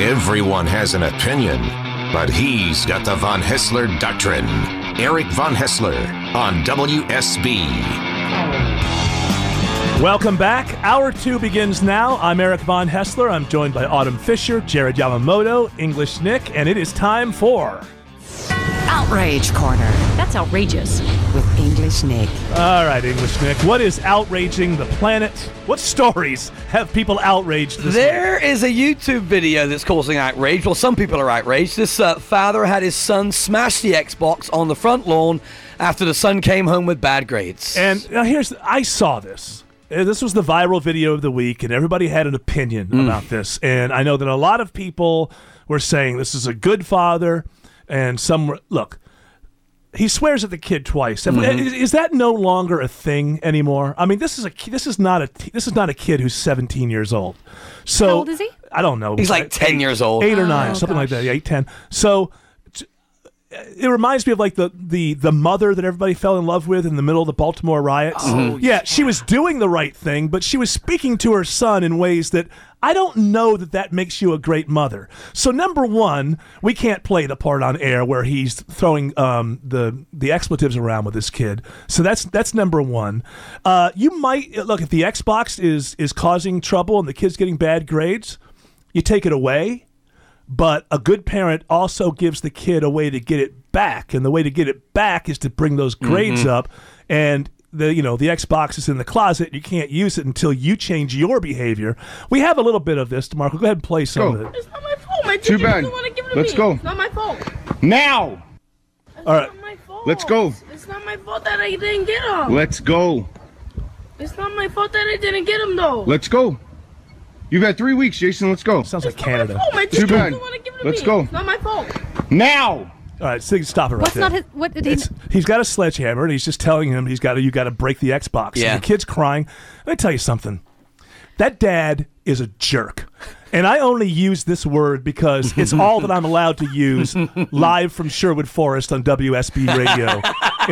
Everyone has an opinion, but he's got the Von Haessler Doctrine. Eric Von Haessler on WSB. Welcome back. Hour two begins now. I'm Eric Von Haessler. I'm joined by Autumn Fisher, Jared Yamamoto, English Nick, and it is time for Outrage Corner That's outrageous. with English Nick. All right, English Nick. What is outraging the planet? What stories have people outraged this week? There is a YouTube video that's causing outrage. Well, some people are outraged. This uh, father had his son smash the Xbox on the front lawn after the son came home with bad grades. And now here's I saw this. Uh, This was the viral video of the week, and everybody had an opinion Mm. about this. And I know that a lot of people were saying this is a good father, and some were, look. He swears at the kid twice. Mm-hmm. Is, is that no longer a thing anymore? I mean, this is a ki- this is not a t- this is not a kid who's 17 years old. So How old is he? I don't know. He's like 10 years old. eight or nine, Oh, something like that. Yeah, eight, ten. So t- it reminds me of like the the the mother that everybody fell in love with in the middle of the Baltimore riots. Oh, yeah, she was doing the right thing, but she was speaking to her son in ways that I don't know that that makes you a great mother. So number one, we can't play the part on air where he's throwing um, the the expletives around with this kid. So that's that's number one. Uh, you might look if the Xbox is is causing trouble and the kid's getting bad grades, you take it away but a good parent also gives the kid a way to get it back and the way to get it back is to bring those grades Mm-hmm. up and the you know the Xbox is in the closet you can't use it until you change your behavior we have a little bit of this Marco go ahead and play some Go. of it It's not my fault. My Too bad. doesn't want to give it to Let's me. go. It's not my fault. Now, It's All right. not my fault. Let's go. It's not my fault that I didn't get him. let's go. It's not my fault that I didn't get him though. Let's go. You've had three weeks, Jason. Let's go. sounds like It's not my Canada fault. My Too bad. want to give it to Let's me. go. It's not my fault. Now. all right so stop it right What's there not his? What did he? It's, he's got a sledgehammer and he's just telling him he's got to you got to break the Xbox. And Yeah. the kid's crying. Let me tell you something. That dad is a jerk. And I only use this word because it's all that I'm allowed to use live from Sherwood Forest on WSB radio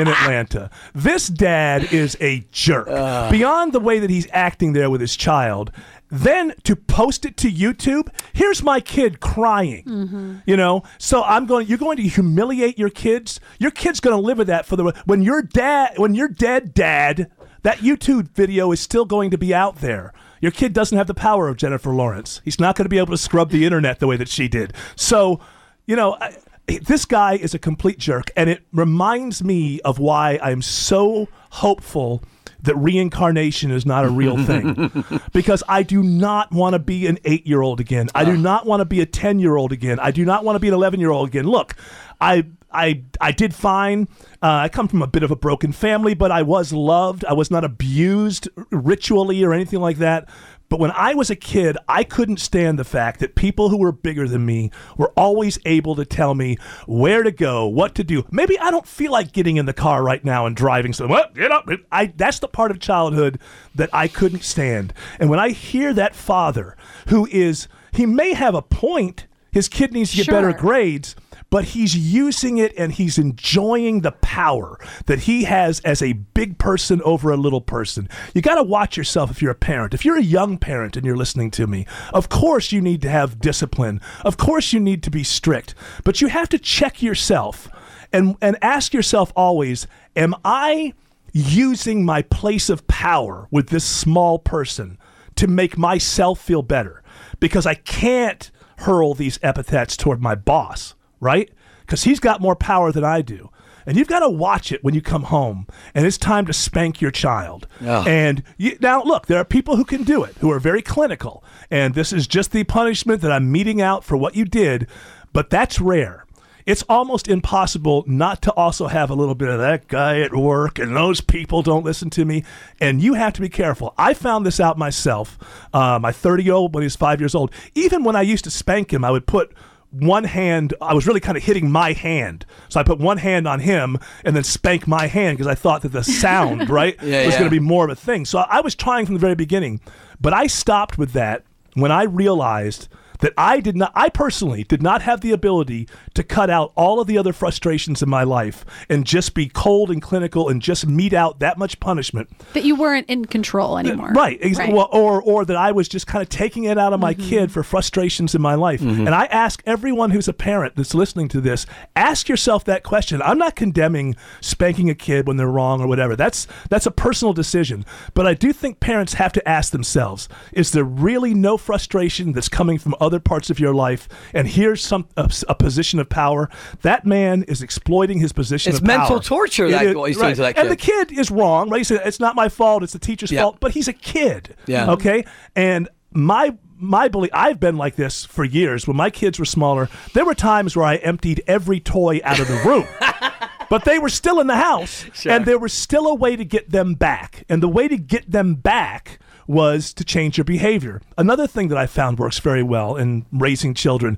in Atlanta. This dad is a jerk. Beyond the way that he's acting there with his child, then to post it to YouTube, here's my kid crying. Mm-hmm. You know, so I'm going. You're going to humiliate your kids. Your kid's going to live with that for the when your dad when you're dead, dad. That YouTube video is still going to be out there. Your kid doesn't have the power of Jennifer Lawrence. He's not going to be able to scrub the internet the way that she did. So, you know, I, this guy is a complete jerk, and it reminds me of why I'm so hopeful that reincarnation is not a real thing. because I do not want to be an eight year old again. I do not want to be a 10 year old again. I do not want to be an 11 year old again. Look, I. I, I did fine. Uh, I come from a bit of a broken family, but I was loved. I was not abused ritually or anything like that. But when I was a kid, I couldn't stand the fact that people who were bigger than me were always able to tell me where to go, what to do. Maybe I don't feel like getting in the car right now and driving. So, well, get up. I, that's the part of childhood that I couldn't stand. And when I hear that father who is, he may have a point, his kid needs to get better grades but he's using it and he's enjoying the power that he has as a big person over a little person. You got to watch yourself if you're a parent. If you're a young parent and you're listening to me, of course you need to have discipline. Of course you need to be strict, but you have to check yourself and and ask yourself always, am I using my place of power with this small person to make myself feel better? Because I can't hurl these epithets toward my boss, right? Because he's got more power than I do. And you've got to watch it when you come home, and it's time to spank your child. Ugh. And you, now, look, there are people who can do it, who are very clinical, and this is just the punishment that I'm meting out for what you did, but that's rare. it's almost impossible not to also have a little bit of that guy at work and those people don't listen to me. And you have to be careful. I found this out myself. Uh, my 30 year old, when he was five years old, even when I used to spank him, I would put one hand, I was really kind of hitting my hand. So I put one hand on him and then spank my hand because I thought that the sound, right, Yeah, was yeah. going to be more of a thing. So I was trying from the very beginning, but I stopped with that when I realized that I did not, I personally did not have the ability to cut out all of the other frustrations in my life and just be cold and clinical and just mete out that much punishment. That you weren't in control anymore. Right. Ex- Right. Well, or or that I was just kind of taking it out of my mm-hmm. kid for frustrations in my life. Mm-hmm. And I ask everyone who's a parent that's listening to this, ask yourself that question. I'm not condemning spanking a kid when they're wrong or whatever. That's that's a personal decision. But I do think parents have to ask themselves, is there really no frustration that's coming from other parts of your life? And here's some a, a position of power. That man is exploiting his position It's of power. mental torture, It that- is- what he's doing to that And the kid. kid is wrong, right? He said it's not my fault, it's the teacher's Yeah. fault, but he's a kid. Yeah. Okay. And my my belief I've been like this for years. When my kids were smaller, there were times where I emptied every toy out of the room. But they were still in the house, and there was still a way to get them back. And the way to get them back was to change your behavior. Another thing that I found works very well in raising children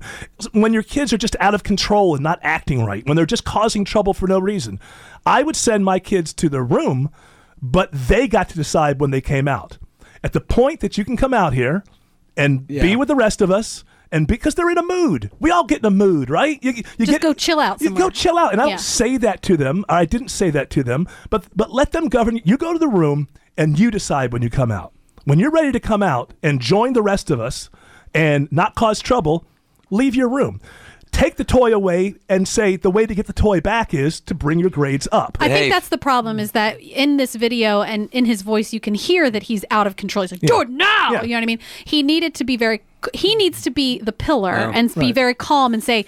when your kids are just out of control and not acting right, when they're just causing trouble for no reason. I would send my kids to their room, but they got to decide when they came out. At the point that you can come out here and be with the rest of us, and because they're in a mood, we all get in a mood, right? You, you Just get, go chill out You go chill out, and I Yeah. don't say that to them. I didn't say that to them, but but let them govern. You go to the room and you decide when you come out. When you're ready to come out and join the rest of us and not cause trouble, leave your room. Take the toy away and say the way to get the toy back is to bring your grades up. I think that's the problem is that in this video and in his voice, you can hear that he's out of control. He's like, do it now. Yeah. You know what I mean? He needed to be very, he needs to be the pillar Yeah. and be Right. very calm and say,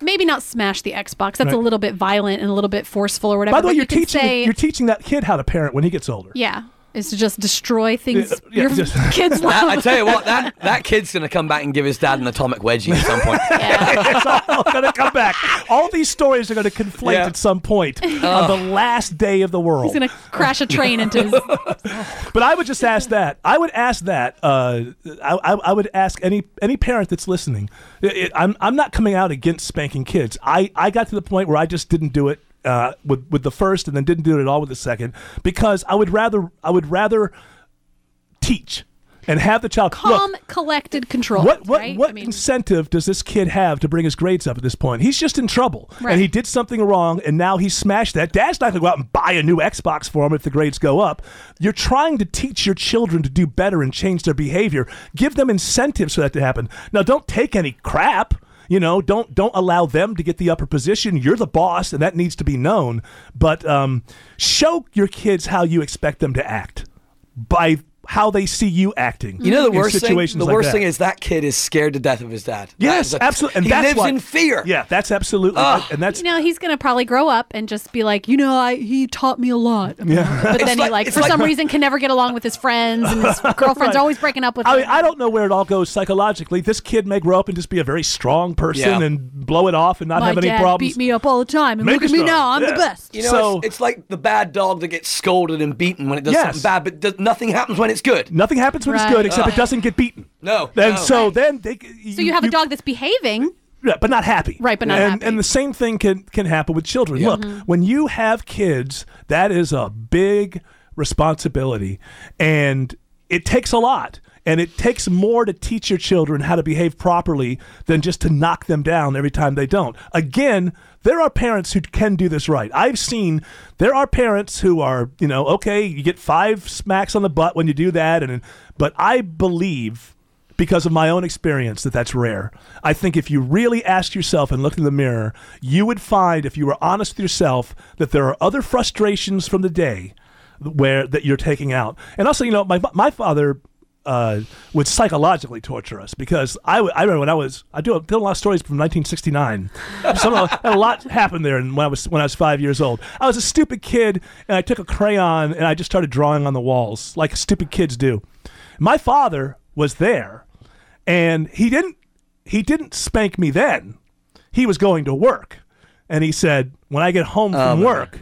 maybe not smash the Xbox. That's a little bit violent and a little bit forceful or whatever. By the way, you're you teaching say, you're teaching that kid how to parent when he gets older. yeah, is to just destroy things Yeah, yeah, your just- kids love. That- I tell you what, that, that kid's going to come back and give his dad an atomic wedgie at some point. it's all going to come back. All these stories are going to conflate Yeah. at some point on the last day of the world. He's gonna crash a train into his. But I would just ask that. I would ask that. Uh, I, I, I would ask any any parent that's listening. It- it- I'm I'm not coming out against spanking kids. I, I got to the point where I just didn't do it uh, with with the first, and then didn't do it at all with the second because I would rather I would rather teach and have the child calm, Look, collected control. what what right? what I mean, incentive does this kid have to bring his grades up at this point? He's just in trouble, Right. and he did something wrong, and now he's smashed that. Dad's not going to go out and buy a new Xbox for him if the grades go up. You're trying to teach your children to do better and change their behavior. Give them incentives for that to happen. Now, don't take any crap. You know, don't don't allow them to get the upper position. You're the boss, and that needs to be known. But um, show your kids how you expect them to act by how they see you acting. You know the worst thing. The like worst that. thing is that kid is scared to death of his dad. Yes, is a- absolutely. And he that's lives why- in fear. Yeah, that's absolutely. and that's you know, he's gonna probably grow up and just be like, you know, I he taught me a lot. Yeah. But It's then like- he like for like- some reason can never get along with his friends and his girlfriend's Right. always breaking up with I him. mean, I don't know where it all goes psychologically. This kid may grow up and just be a very strong person Yeah. and blow it off and not My have any dad problems. beat me up all the time, and Make look at me strong. now. I'm Yeah. the best. You know, So- it's, it's like the bad dog that gets scolded and beaten when it does Yes. something bad, but nothing happens when it's good. Nothing happens when Right. it's good, except it doesn't get beaten. No, And no. so then they. So you have a dog that's behaving. Yeah, but not happy. Right, but not and, happy. And the same thing can can happen with children. Look, mm-hmm. when you have kids, that is a big responsibility, and it takes a lot. And it takes more to teach your children how to behave properly than just to knock them down every time they don't. Again, there are parents who can do this right. I've seen there are parents who are, you know, okay, you get five smacks on the butt when you do that, and but I believe because of my own experience that that's rare. I think if you really ask yourself and look in the mirror, you would find if you were honest with yourself that there are other frustrations from the day where that you're taking out. And also, you know, my my father uh, would psychologically torture us because I, w- I remember when I was I do did a lot of stories from 1969. Some a lot happened there and when I was when I was five years old. I was a stupid kid and I took a crayon and I just started drawing on the walls like stupid kids do. My father was there and he didn't he didn't spank me then. he was going to work, and he said, "When I get home from man. work,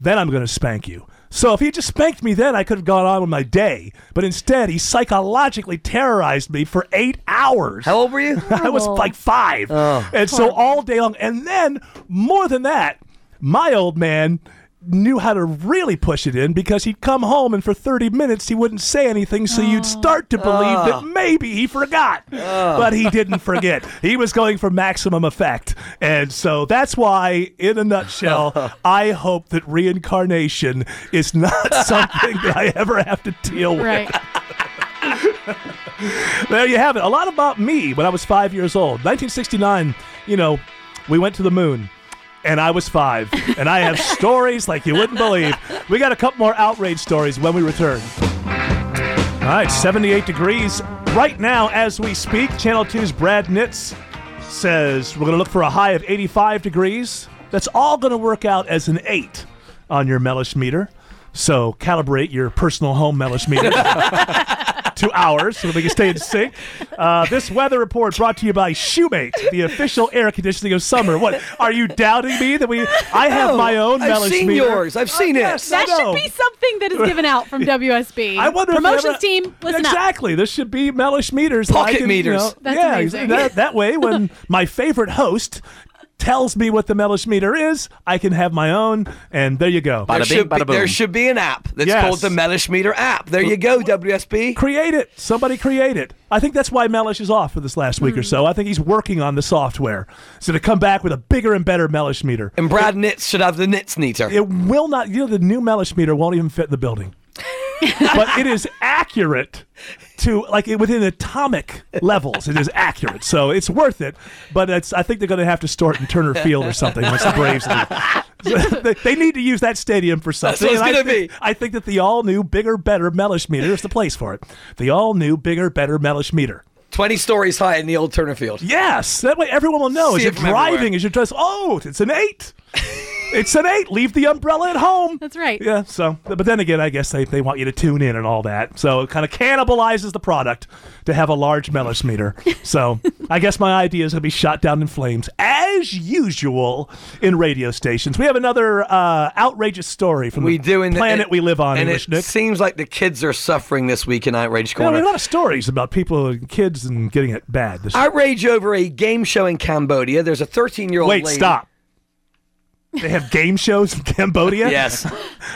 then I'm going to spank you." So if he had just spanked me then, I could have gone on with my day. But instead, he psychologically terrorized me for eight hours. How old were you? I was oh. like five. Oh. and so all day long. And then, more than that, my old man knew how to really push it in because he'd come home and for 30 minutes he wouldn't say anything so you'd oh. start to believe that maybe he forgot but he didn't forget he was going for maximum effect and so that's why in a nutshell i hope that reincarnation is not something that i ever have to deal with Right. there you have it. A lot about me when I was five years old. 1969, you know, we went to the moon. And I was five. And I have stories like you wouldn't believe. We got a couple more outrage stories when we return. All right, 78 degrees right now as we speak. Channel 2's Brad Nitz says we're going to look for a high of 85 degrees. That's all going to work out as an 8 on your Mellish meter. So calibrate your personal home Mellish meter to ours so that we can stay in sync. Uh, this weather report brought to you by Shumate, the official air conditioning of summer. What are you doubting me that we? I have No, my own I've seen meter. yours. I've seen it. yes, That should be something that is given out from WSB. I wonder if Promotions ever- team, listen up. exactly. This should be Mellish meters. that I Pocket can, meters. You know, That's yeah, amazing. That, that way, when my favorite host tells me what the Mellish meter is, I can have my own, and there you go. There Bada should, be, bada boom. there should be an app that's Yes. called the Mellish Meter app. There you go, WSB. Create it. Somebody create it. I think that's why Mellish is off for this last week or Hmm. so. I think he's working on the software. So to come back with a bigger and better Mellish meter. And Brad Nitz should have the Nitz meter. It will not, you know, the new Mellish meter won't even fit in the building. But it is accurate to like within atomic levels. It is accurate, so it's worth it. But it's I think they're going to have to store it in Turner Field or something once the Braves leave. they, they need to use that stadium for something. I gonna think- be. I think that the all new, bigger, better Mellish meter is the place for it. The all new, bigger, better Mellish meter. 20 stories high in the old Turner Field. Yes, that way everyone will know See as you're it everywhere. driving, as you're just oh, it's an eight. It's an eight. Leave the umbrella at home. That's right. Yeah. So, but then again, I guess they, they want you to tune in and all that. So it kind of cannibalizes the product to have a large Mellish meter. So I guess my idea is going to be shot down in flames as usual in radio stations. We have another uh, outrageous story from We the do in the planet and- we live on, and English it Nick. seems like the kids are suffering this week in Outrage Yeah, we Corner. have a lot of stories about people, and kids, and getting it bad. This Outrage over a game show in Cambodia. There's a 13 year old Wait, lady. stop. They have game shows in Cambodia? Yes.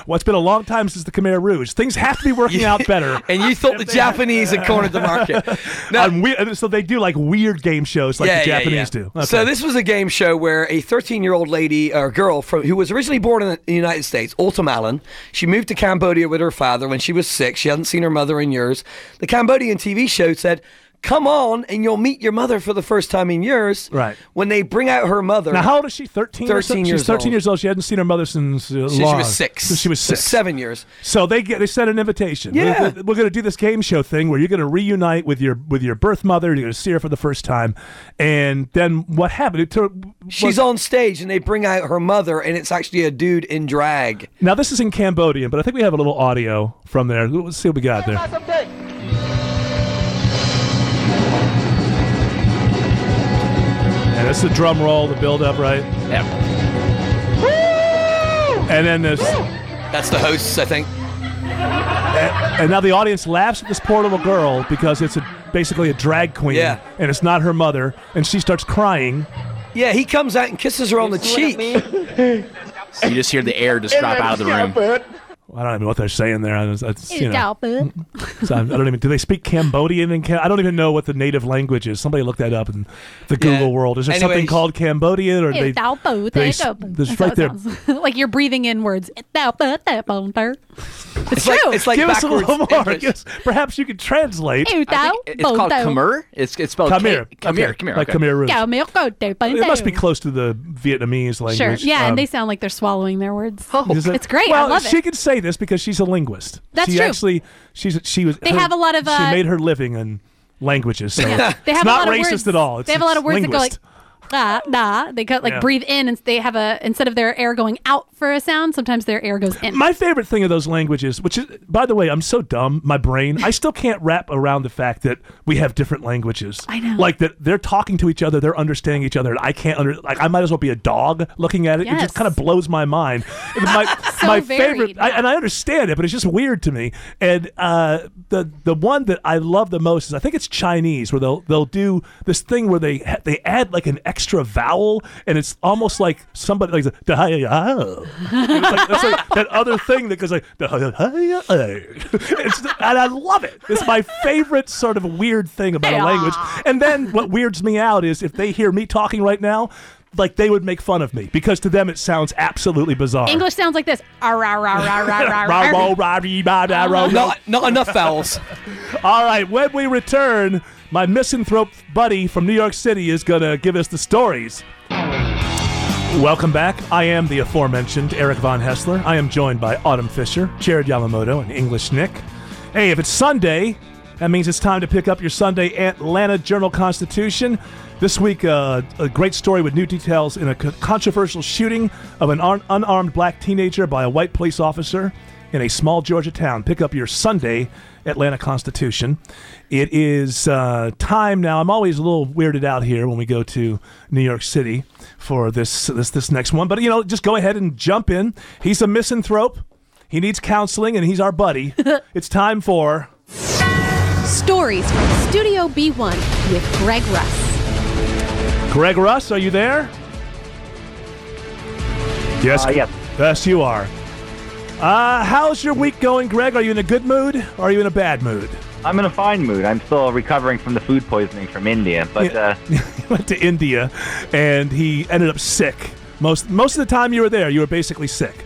Well, it's been a long time since the Khmer Rouge. Things have to be working out better. And you thought the Japanese had cornered the market. Now, On we- uh, so they do like weird game shows like the Japanese do. Okay. So this was a game show where a 13-year-old lady or girl from who was originally born in the United States, Autumn Allen, she moved to Cambodia with her father when she was six. She hadn't seen her mother in years. The Cambodian TV show said, "Come on, and you'll meet your mother for the first time in years." Right. When they bring out her mother. now, how old is she? Thirteen. or so? 13 She's thirteen old. years old. She hadn't seen her mother since uh, since she long. was six. Since she was So six. seven years. So they get they sent an invitation. Yeah. we're, we're going to do this game show thing where you're going to reunite with your with your birth mother. You're going to see her for the first time, and then what happened? It tur- She's on stage and they bring out her mother, and it's actually a dude in drag. Now this is in Cambodian, but I think we have a little audio from there. Let's see what we got there. That's the drum roll, the build up, right? Yep. And then this, That's the hosts, I think. and now the audience laughs at this poor little girl because it's a, basically a drag queen, Yeah. and it's not her mother, and she starts crying. Yeah, he comes out and kisses her on the cheek. So you just hear the air just drop out of the room. I don't even know what they're saying there. It's, it's, you know, so I don't even. Do they speak Cambodian? In Cam- I don't even know what the native language is. Somebody look that up in the Yeah. Google world. Is there something Anyways. called Cambodian, or they? Stop. they s- there's right there. like you're breathing in words. It's It's true. like it's like Give us a backwards little more. English. Give us- perhaps you could translate. I think it's called Khmer. It's it's spelled Khmer. K- Okay. Khmer. Khmer. Like okay. Khmer Rouge. It must be close to the Vietnamese language. Sure. Yeah, Um, and they sound like they're swallowing their words. is it- It's great. Well, I love she it. can say this because she's a linguist. That's she true. Actually, she's she was. They have a lot of, uh, She made her living in languages. So Yeah. They have it's a not lot of racist words. at all. It's, They have a lot of it's words that go like ah, nah. They cut like Yeah. breathe in, and they have a instead of their air going out for a sound, sometimes their air goes in. My favorite thing of those languages, which is, by the way, I'm so dumb, my brain, I still can't wrap around the fact that we have different languages. I know. Like that they're talking to each other, they're understanding each other, and I can't under, like, I might as well be a dog looking at it. It just kind of blows my mind. My, So my varied, favorite, I, and I understand it, but it's just weird to me. And uh, the the one that I love the most is I think it's Chinese, where they'll they'll do this thing where they they add like an extra vowel, and it's almost like somebody like it's like, it's like that other thing that goes like it's, and I love it. It's my favorite sort of weird thing about a language. And then what weirds me out is if they hear me talking right now. Like they would make fun of me because to them it sounds absolutely bizarre. English sounds like this. Not enough vowels. All right, when we return, my misanthrope buddy from New York City is going to give us the stories. Welcome back. I am the aforementioned Eric Von Haessler. I am joined by Autumn Fisher, Jared Yamamoto, and English Nick. Hey, if it's Sunday, that means it's time to pick up your Sunday Atlanta Journal Constitution. This week, uh, a great story with new details in a controversial shooting of an unarmed black teenager by a white police officer in a small Georgia town. Pick up your Sunday Atlanta Constitution. It is uh, time now. I'm always a little weirded out here when we go to New York City for this this this next one, but you know, just go ahead and jump in. He's a misanthrope. He needs counseling, and he's our buddy. it's time for Stories from Studio B1 with Greg Russ. Greg Russ. Are you there? Yes. Uh, yes. Yes, you are. Uh, how's your week going, Greg? Are you in a good mood or are you in a bad mood? I'm in a fine mood. I'm still recovering from the food poisoning from India, but uh, he went to India and he ended up sick. Most most of the time you were there, you were basically sick.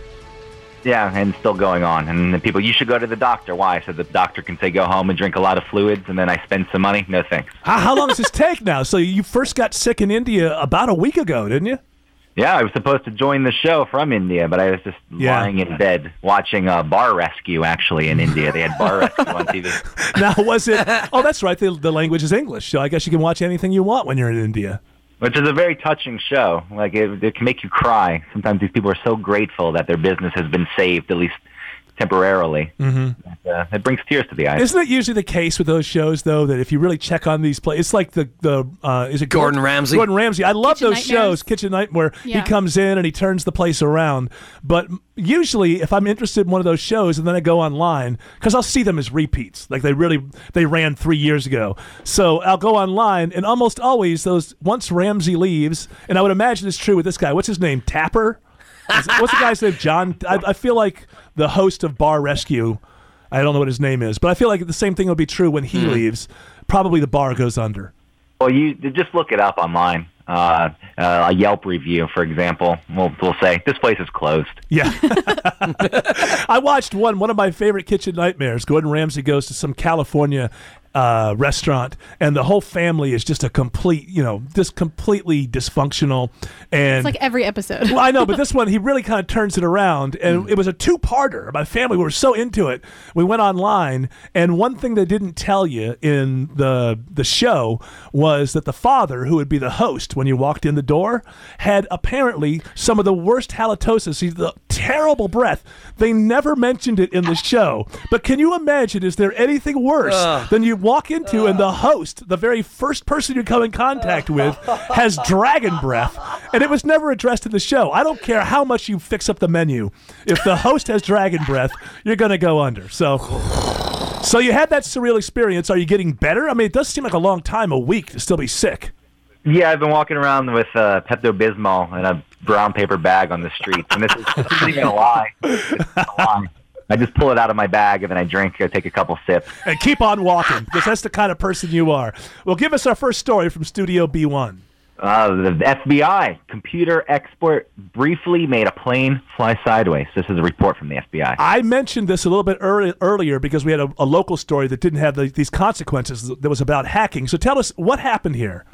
yeah, and still going on. And the people, you should go to the doctor. Why? So the doctor can say go home and drink a lot of fluids, and then I spend some money. No thanks. How, how long does this take now? So you first got sick in India about a week ago, didn't you? Yeah, I was supposed to join the show from India, but I was just Yeah. lying in bed watching uh, Bar Rescue. Actually, in India, they had Bar Rescue on TV. Now was it? Oh, that's right. The, the language is English, so I guess you can watch anything you want when you're in India. Which is a very touching show. Like it, it can make you cry. Sometimes these people are so grateful that their business has been saved, at least temporarily. Mm-hmm. Uh, it brings tears to the eyes. Isn't it usually the case with those shows, though, that if you really check on these places, it's like the the uh, is it Gordon Ramsay? Gordon Ramsay. I love Kitchen those Nightmares? shows. Kitchen Night, where Yeah. he comes in and he turns the place around. But usually, if I'm interested in one of those shows, and then I go online because I'll see them as repeats, like they really they ran three years ago. So I'll go online, and almost always those once Ramsay leaves, and I would imagine it's true with this guy. What's his name? Tapper. What's the guy's name? John. I, I feel like the host of Bar Rescue. I don't know what his name is, but I feel like the same thing will be true when he leaves. Probably the bar goes under. Well, you just look it up online. Uh, uh, a Yelp review, for example, will will say this place is closed. Yeah. I watched one one of my favorite kitchen nightmares. Gordon Ramsay goes to some California uh, restaurant, and the whole family is just a complete, you know, just completely dysfunctional. And It's like every episode. well, I know, but this one he really kind of turns it around, and it was a two-parter. My family we were so into it. We went online, and one thing they didn't tell you in the the show was that the father, who would be the host when you walked in the door, had apparently some of the worst halitosis. He's the terrible breath. They never mentioned it in the show, but can you imagine? Is there anything worse than you walk into and the host, the very first person you come in contact with, has dragon breath, and it was never addressed in the show. I don't care how much you fix up the menu. If the host has dragon breath, you're to go under. So, so you had that surreal experience. Are you getting better? I mean, it does seem like a long time, a week to still be sick. Yeah, I've been walking around with uh, Pepto Bismol in a brown paper bag on the streets, and this, is, this isn't even a lie. It's a lie. I just pull it out of my bag and then I drink. I take a couple sips. And keep on walking because that's the kind of person you are. Well, give us our first story from Studio B1. Uh, the FBI computer expert briefly made a plane fly sideways. This is a report from the FBI. I mentioned this a little bit early, earlier because we had a, a local story that didn't have the, these consequences that was about hacking. So tell us what happened here.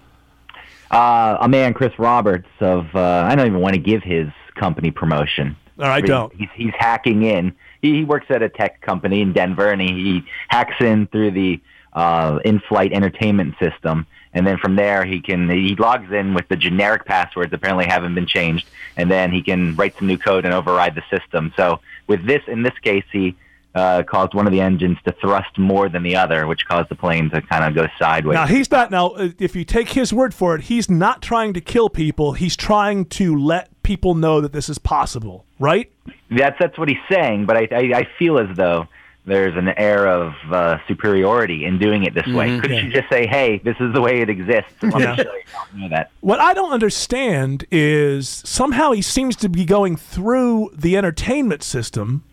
Uh, a man, Chris Roberts, of uh, I don't even want to give his company promotion. All right, don't. He's, he's hacking in. He, he works at a tech company in Denver, and he, he hacks in through the uh, in-flight entertainment system, and then from there he can he logs in with the generic passwords apparently haven't been changed, and then he can write some new code and override the system. So with this, in this case, he uh, caused one of the engines to thrust more than the other, which caused the plane to kind of go sideways. Now he's not. Now, if you take his word for it, he's not trying to kill people. He's trying to let people know that this is possible, right? That's that's what he's saying, but I I, I feel as though there's an air of uh, superiority in doing it this way. Mhm. Couldn't Yeah. you just say, "Hey, this is the way it exists"? Let Yeah. me show you how to do that. What I don't understand is somehow he seems to be going through the entertainment system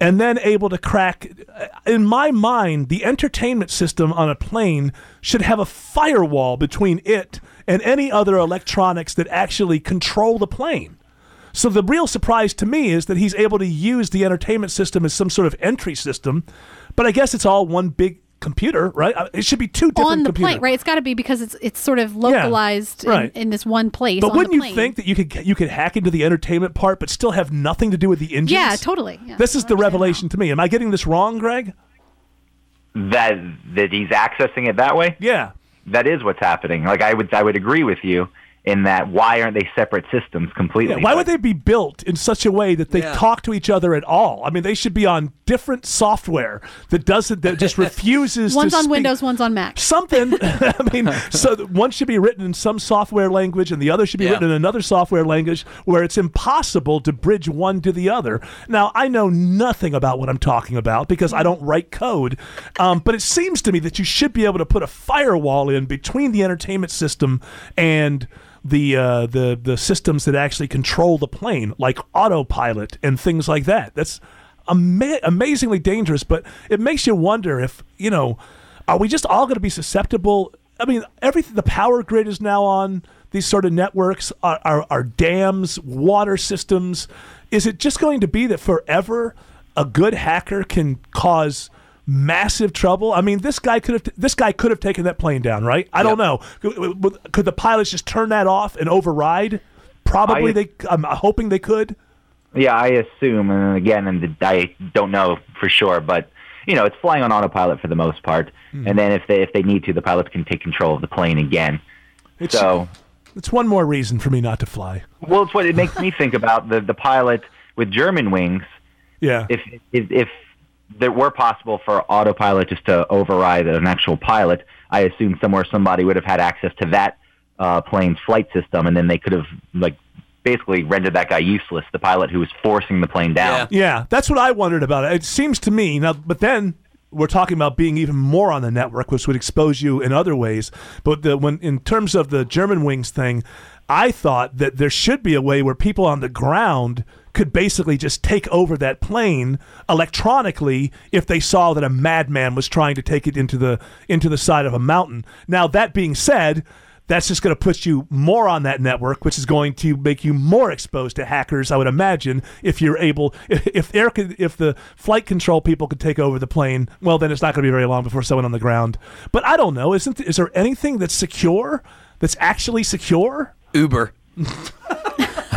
and then able to crack. Uh, in my mind, the entertainment system on a plane should have a firewall between it and any other electronics that actually control the plane. So the real surprise to me is that he's able to use the entertainment system as some sort of entry system, but I guess it's all one big computer, right? Uh, It should be two different on the computers. plane, right? It's got to be because it's it's sort of localized right. in, in this one place. But on wouldn't the you think that you could you could hack into the entertainment part, but still have nothing to do with the engines? Yeah, totally. Yeah. This is the revelation to me. Am I getting this wrong, Greg? That that he's accessing it that way. Yeah, that is what's happening. Like I would I would agree with you in that. Why aren't they separate systems completely? Yeah, why would they be built in such a way that they Yeah. talk to each other at all? I mean, they should be on different software that doesn't that just refuses. One's to on speak. Windows, one's on Mac. Something. I mean, so one should be written in some software language, and the other should be Yeah. written in another software language, where it's impossible to bridge one to the other. Now, I know nothing about what I'm talking about because I don't write code, um, but it seems to me that you should be able to put a firewall in between the entertainment system and the uh, the the systems that actually control the plane, like autopilot and things like that. That's ama- amazingly dangerous, but it makes you wonder if you know, are we just all going to be susceptible? I mean, everything. The power grid is now on these sort of networks. Our, our, our dams, water systems. Is it just going to be that forever a good hacker can cause? Massive trouble. I mean, this guy could have this guy could have taken that plane down, right? I don't know. Could, could the pilots just turn that off and override? Probably I- they. I'm hoping they could. Yeah, I assume, and again, and I don't know for sure, but you know, it's flying on autopilot for the most part. Hmm. And then if they if they need to, the pilots can take control of the plane again. It's, so it's one more reason for me not to fly. Well, it's what it makes me think about the the pilot with Germanwings. Yeah. If if if there were possible for autopilot just to override an actual pilot, I assume somewhere somebody would have had access to that uh, plane's flight system, and then they could have like basically rendered that guy useless, the pilot who was forcing the plane down. Yeah, that's what I wondered about it. It seems to me now, but then we're talking about being even more on the network, which would expose you in other ways. But the, when in terms of the Germanwings thing, I thought that there should be a way where people on the ground could basically just take over that plane electronically if they saw that a madman was trying to take it into the into the side of a mountain. Now that being said, that's just going to put you more on that network, which is going to make you more exposed to hackers. I would imagine if you're able, if air could, if the flight control people could take over the plane, well, then it's not going to be very long before someone on the ground. But I don't know. Isn't is there anything that's secure? That's actually secure? Uber.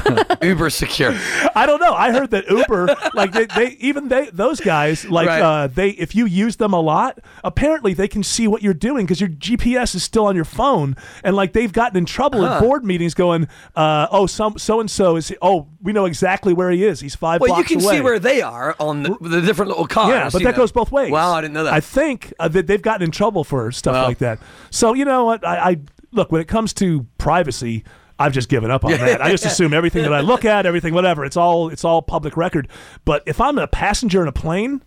Uber secure. I don't know. I heard that Uber, like they, they even they those guys, like Right. uh, they if you use them a lot, apparently they can see what you're doing because your GPS is still on your phone, and like they've gotten in trouble Huh. at board meetings, going, uh, "Oh, some so and so is oh we know exactly where he is. He's five Well, you can away." see where they are on the, the different little cars. yeah, but that know. goes both ways. Wow, I didn't know that. I think uh, that they've gotten in trouble for stuff Well. like that. So you know what? I, I look when it comes to privacy. I've just given up on that. I just assume everything that I look at, everything, whatever, it's all it's all public record. But if I'm a passenger in a plane,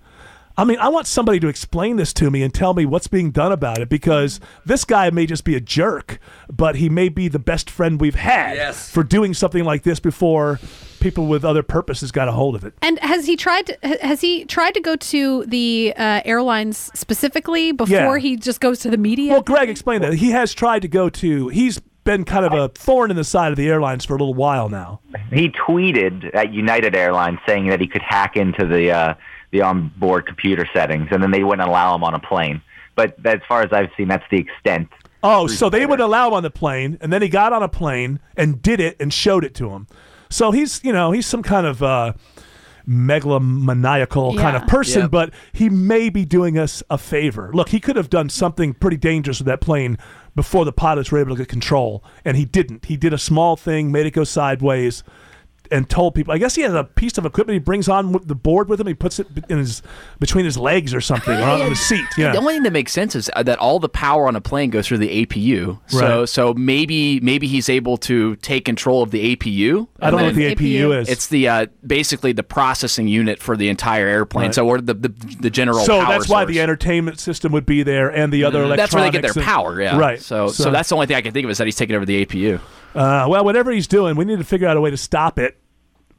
I mean, I want somebody to explain this to me and tell me what's being done about it because this guy may just be a jerk, but he may be the best friend we've had Yes. for doing something like this before people with other purposes got a hold of it. And has he tried? To, has he tried to go to the uh, airlines specifically before Yeah. he just goes to the media? Well, Greg explained that he has tried to go to. He's been kind of a thorn in the side of the airlines for a little while now. He tweeted at United Airlines saying that he could hack into the uh, the onboard computer settings, and then they wouldn't allow him on a plane. But as far as I've seen, that's the extent. Oh, so they would allow him on the plane, and then he got on a plane and did it and showed it to him. So he's, you know, he's some kind of. Uh, megalomaniacal kind of person, Yep. but he may be doing us a favor. Look, he could have done something pretty dangerous with that plane before the pilots were able to get control, and he didn't. He did a small thing, made it go sideways, and told people. I guess he has a piece of equipment he brings on with the board with him. He puts it in his between his legs or something, or on the seat. Yeah. The only thing that makes sense is uh, that all the power on a plane goes through the APU. So Right. so maybe maybe he's able to take control of the APU. I don't know what the APU, APU? is. It's the uh, basically the processing unit for the entire airplane. Right. So or the, the the general. so that's why the entertainment system would be there and the other electronics. That's where they get their and- power. Yeah. Right. So, so that's the only thing I can think of is that he's taking over the APU. Uh, well, whatever he's doing, we need to figure out a way to stop it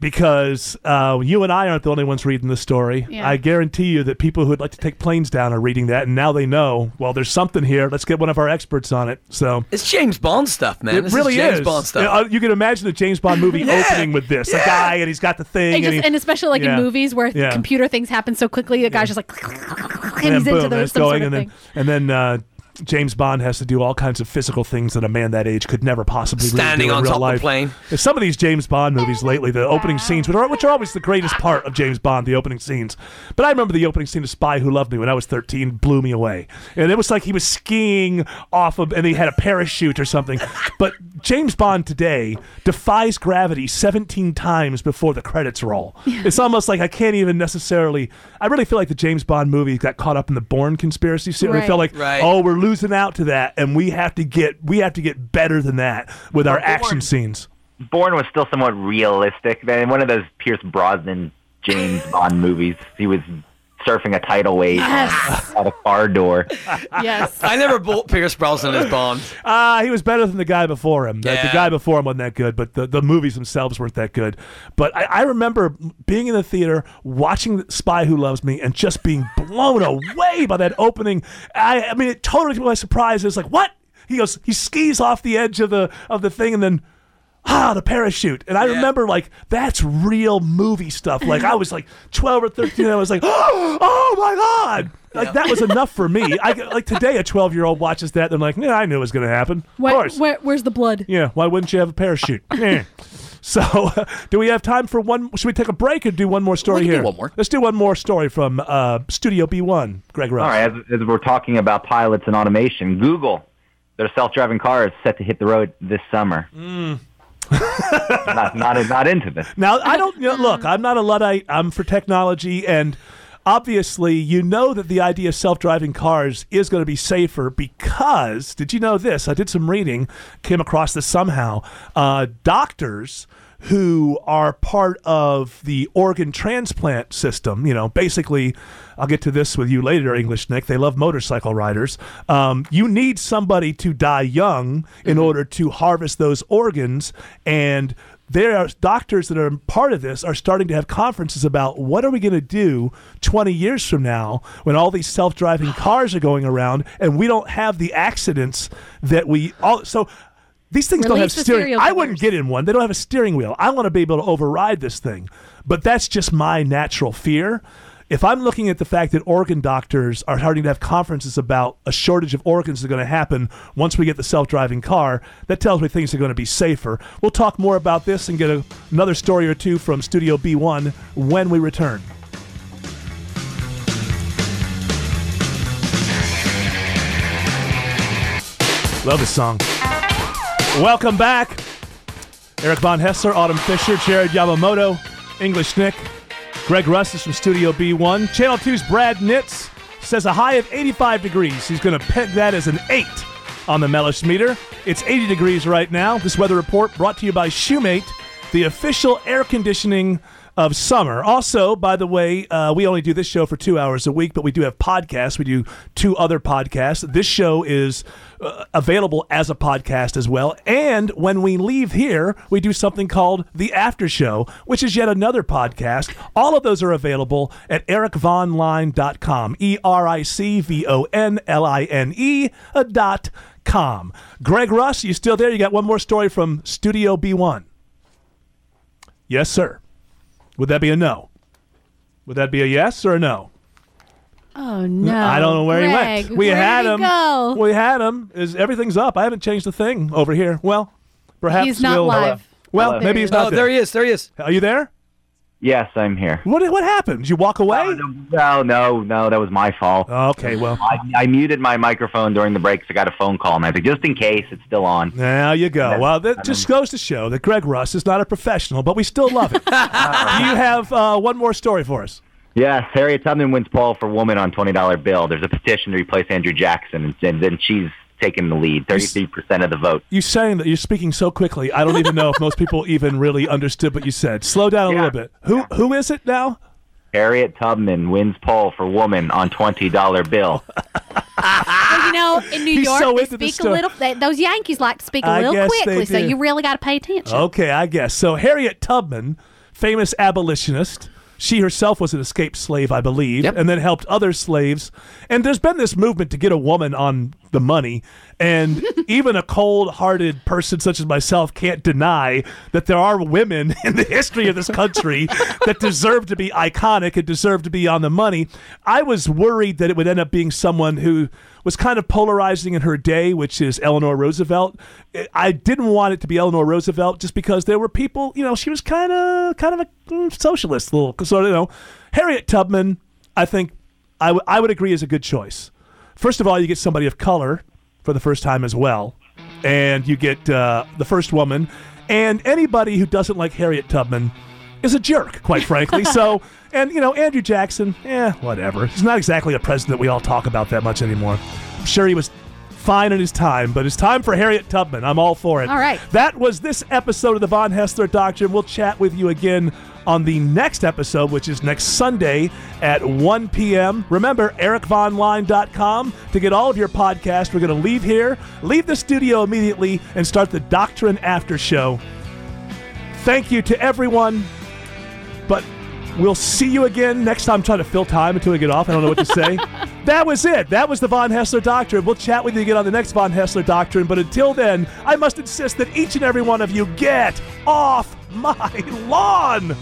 because uh, you and I aren't the only ones reading the story. Yeah. I guarantee you that people who would like to take planes down are reading that, and now they know. Well, there's something here. Let's get one of our experts on it. So It's James Bond stuff, man. it This really is James is. Bond stuff. Uh, You can imagine a James Bond movie Yeah. opening with this. A guy, and he's got the thing, And, just, he- and especially like yeah. in movies where Yeah. computer things happen so quickly, the guy's just like, and he's boom, into those it's some going, sort of and thing. then and then uh, James Bond has to do all kinds of physical things that a man that age could never possibly really Standing do in on real top of the plane. There's Some of these James Bond movies lately, the opening scenes, which are, which are always the greatest part of James Bond, the opening scenes. But I remember the opening scene of Spy Who Loved Me when I was 13, blew me away, and it was like he was skiing off of, and he had a parachute or something. But James Bond today defies gravity 17 times before the credits roll. It's almost like I can't even necessarily. I really feel like the James Bond movie got caught up in the Bourne conspiracy. So I Right. felt like, Right. oh, we're losing out to that, and we have to get we have to get better than that with our Well, action scenes. Bourne was still somewhat realistic. In one of those Pierce Brosnan James Bond movies, he was surfing a tidal wave Yes. at a car door. Yes. I never bought Pierce Brosnan as Bond. Ah, he was better than the guy before him. The, the guy before him wasn't that good, but the, the movies themselves weren't that good. But I, I remember being in the theater, watching Spy Who Loves Me, and just being blown away by that opening. I, I mean, it totally took me by surprise. It was like, what? He goes, he skis off the edge of the of the thing, and then. Ah, the parachute. And I Yeah. remember, like, that's real movie stuff. Like, I was like 12 or 13, and I was like, oh, my God. Like, that was enough for me. I, like, today, a 12 year old watches that, and they're like, yeah, I knew it was going to happen. Where- of course. where- where's the blood? Yeah, why wouldn't you have a parachute? Eh. so, do we have time for one? Should we take a break or do one more story We can do here? one more. Let's do one more story from uh, Studio B1. Greg Russ. All right, as, as we're talking about pilots and automation, Google, their self-driving car is set to hit the road this summer. Not, not, not into this. Now, I don't you know, look. I'm not a luddite. I'm for technology, and obviously, you know that the idea of self-driving cars is going to be safer because did you know this? I did some reading, came across this somehow. Uh, doctors who are part of the organ transplant system, you know, basically, I'll get to this with you later, English Nick. They love motorcycle riders. Um, you need somebody to die young in order to harvest those organs, and there are doctors that are part of this are starting to have conferences about what are we going to do 20 years from now when all these self-driving cars are going around and we don't have the accidents that we all so these things don't have steering i wouldn't get in one they don't have a steering wheel i want to be able to override this thing but that's just my natural fear if I'm looking at the fact that organ doctors are starting to have conferences about a shortage of organs that are going to happen once we get the self-driving car, that tells me things are going to be safer. We'll talk more about this and get a, another story or two from Studio B1 when we return. Love this song. Welcome back. Eric Von Haessler, Autumn Fisher, Jared Yamamoto, English Nick, Greg Russ is from Studio B1. Channel 2's Brad Nitz says a high of 85 degrees. He's going to peg that as an 8 on the Mellish meter. It's 80 degrees right now. This weather report brought to you by Shumate, the official air conditioning of summer. Also, by the way, uh, we only do this show for two hours a week, but we do have podcasts. We do two other podcasts. This show is uh, available as a podcast as well. And when we leave here, we do something called the After Show, which is yet another podcast. All of those are available at ericvonline.com. E R I C V O N L I N E dot com. Greg Russ, you still there? You got one more story from Studio B1. Yes, sir. Would that be a no? Would that be a yes or a no? Oh no! I don't know where Greg, he went. We where had he him. Go? We had him. Is everything's up? I haven't changed a thing over here. Well, perhaps He's not we'll- uh, live. Well, Hello. maybe he's oh, not Oh, there. there he is. There he is. Are you there? Yes, I'm here. What what happened? Did you walk away? No, no, no, that was my fault. Okay, well, I, I muted my microphone during the break 'cause I got a phone call, and I just in case it's still on. There you go. Well, that just goes to show that Greg Russ is not a professional, but we still love it. Do you have uh, one more story for us? Yes, Harriet Tubman wins poll for woman on twenty dollar bill. There's a petition to replace Andrew Jackson, and, and then she's taking the lead, thirty three percent of the vote. You're saying that you're speaking so quickly, I don't even know if most people even really understood what you said. Slow down a little bit. Who who is it now? Harriet Tubman wins poll for woman on twenty dollar bill. Well, you know, in New He's York, so they into the speak a little. They, those Yankees like to speak a I little quickly, so you really got to pay attention. Okay, I guess. So Harriet Tubman, famous abolitionist. She herself was an escaped slave, I believe, and then helped other slaves. And there's been this movement to get a woman on the money. And even a cold hearted person such as myself can't deny that there are women in the history of this country that deserve to be iconic and deserve to be on the money. I was worried that it would end up being someone who was kind of polarizing in her day, which is Eleanor Roosevelt. I didn't want it to be Eleanor Roosevelt just because there were people, you know, she was kind of kind of a mm, socialist little so you know. Harriet Tubman, I think I, w- I would agree is a good choice. First of all, you get somebody of color for the first time as well, and you get uh, the first woman, and anybody who doesn't like Harriet Tubman is a jerk, quite frankly. so, and you know, Andrew Jackson, eh, whatever. He's not exactly a president we all talk about that much anymore. I'm sure he was fine in his time, but it's time for Harriet Tubman. I'm all for it. All right. That was this episode of the Von Haessler Doctrine. We'll chat with you again on the next episode, which is next Sunday at 1 p.m. Remember, ericvonline.com to get all of your podcasts. We're going to leave here, leave the studio immediately, and start the Doctrine After Show. Thank you to everyone, but we'll see you again next time. I'm trying to fill time until we get off. I don't know what to say. that was it. That was the Von Haessler Doctrine. We'll chat with you again on the next Von Haessler Doctrine. But until then, I must insist that each and every one of you get off my lawn.